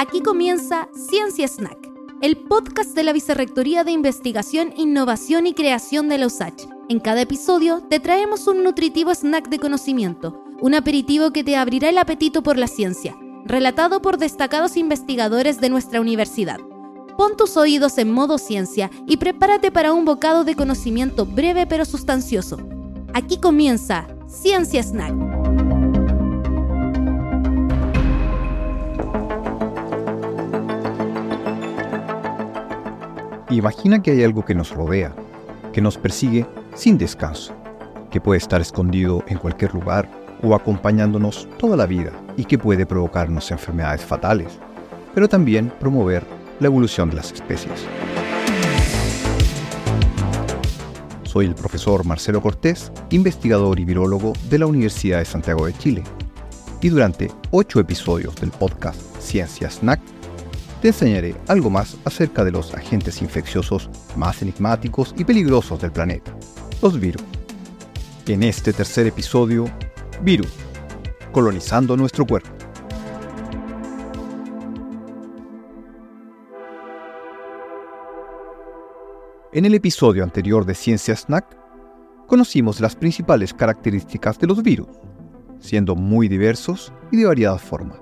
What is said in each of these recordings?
Aquí comienza Ciencia Snack, el podcast de la Vicerrectoría de Investigación, Innovación y Creación de la USACH. En cada episodio te traemos un nutritivo snack de conocimiento, un aperitivo que te abrirá el apetito por la ciencia, relatado por destacados investigadores de nuestra universidad. Pon tus oídos en modo ciencia y prepárate para un bocado de conocimiento breve pero sustancioso. Aquí comienza Ciencia Snack. Imagina que hay algo que nos rodea, que nos persigue sin descanso, que puede estar escondido en cualquier lugar o acompañándonos toda la vida y que puede provocarnos enfermedades fatales, pero también promover la evolución de las especies. Soy el profesor Marcelo Cortés, investigador y virólogo de la Universidad de Santiago de Chile, y durante ocho episodios del podcast Ciencia Snack te enseñaré algo más acerca de los agentes infecciosos más enigmáticos y peligrosos del planeta, los virus. En este tercer episodio, virus, colonizando nuestro cuerpo. En el episodio anterior de Ciencia Snack, conocimos las principales características de los virus, siendo muy diversos y de variadas formas.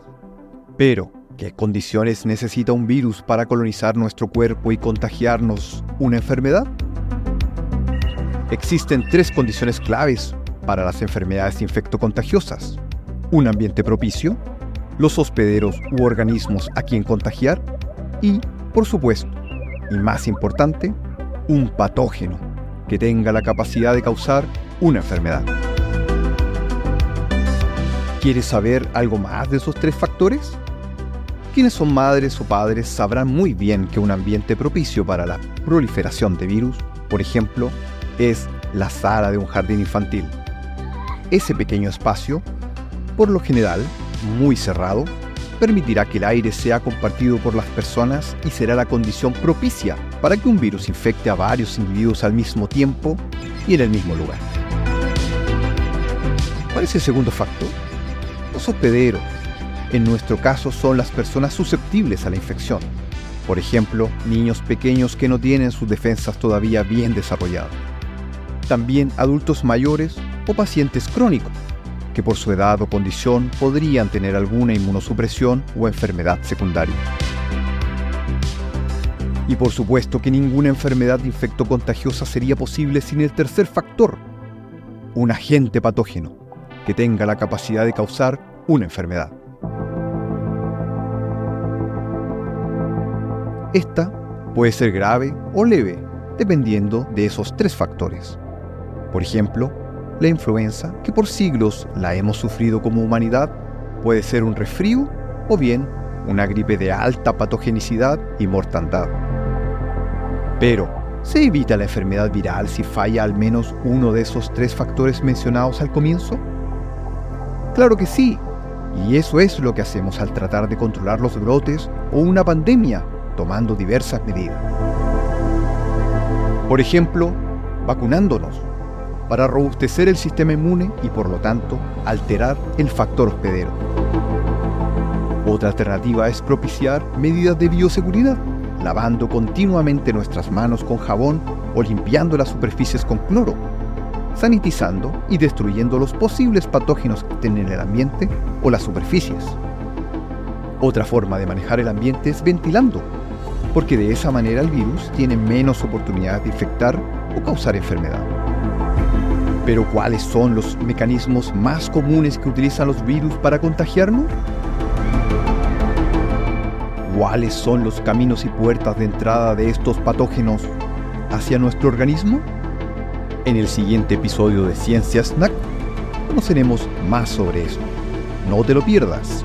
Pero, ¿Qué condiciones necesita un virus para colonizar nuestro cuerpo y contagiarnos una enfermedad? Existen tres condiciones claves para las enfermedades infectocontagiosas. Un ambiente propicio, los hospederos u organismos a quien contagiar y, por supuesto, y más importante, un patógeno que tenga la capacidad de causar una enfermedad. ¿Quieres saber algo más de esos tres factores? Quienes son madres o padres sabrán muy bien que un ambiente propicio para la proliferación de virus, por ejemplo, es la sala de un jardín infantil. Ese pequeño espacio, por lo general muy cerrado, permitirá que el aire sea compartido por las personas y será la condición propicia para que un virus infecte a varios individuos al mismo tiempo y en el mismo lugar. ¿Cuál es el segundo factor? Los hospederos, en nuestro caso son las personas susceptibles a la infección. Por ejemplo, niños pequeños que no tienen sus defensas todavía bien desarrolladas. También adultos mayores o pacientes crónicos, que por su edad o condición podrían tener alguna inmunosupresión o enfermedad secundaria. Y por supuesto que ninguna enfermedad infectocontagiosa sería posible sin el tercer factor, un agente patógeno que tenga la capacidad de causar una enfermedad. Esta puede ser grave o leve, dependiendo de esos tres factores. Por ejemplo, la influenza, que por siglos la hemos sufrido como humanidad, puede ser un resfrío o bien una gripe de alta patogenicidad y mortandad. Pero, ¿se evita la enfermedad viral si falla al menos uno de esos tres factores mencionados al comienzo? Claro que sí, y eso es lo que hacemos al tratar de controlar los brotes o una pandemia tomando diversas medidas. Por ejemplo, vacunándonos para robustecer el sistema inmune y por lo tanto alterar el factor hospedero. Otra alternativa es propiciar medidas de bioseguridad, lavando continuamente nuestras manos con jabón o limpiando las superficies con cloro, sanitizando y destruyendo los posibles patógenos que estén en el ambiente o las superficies. Otra forma de manejar el ambiente es ventilando, porque de esa manera el virus tiene menos oportunidades de infectar o causar enfermedad. Pero ¿cuáles son los mecanismos más comunes que utilizan los virus para contagiarnos? ¿Cuáles son los caminos y puertas de entrada de estos patógenos hacia nuestro organismo? En el siguiente episodio de Ciencia Snack conoceremos más sobre eso. No te lo pierdas.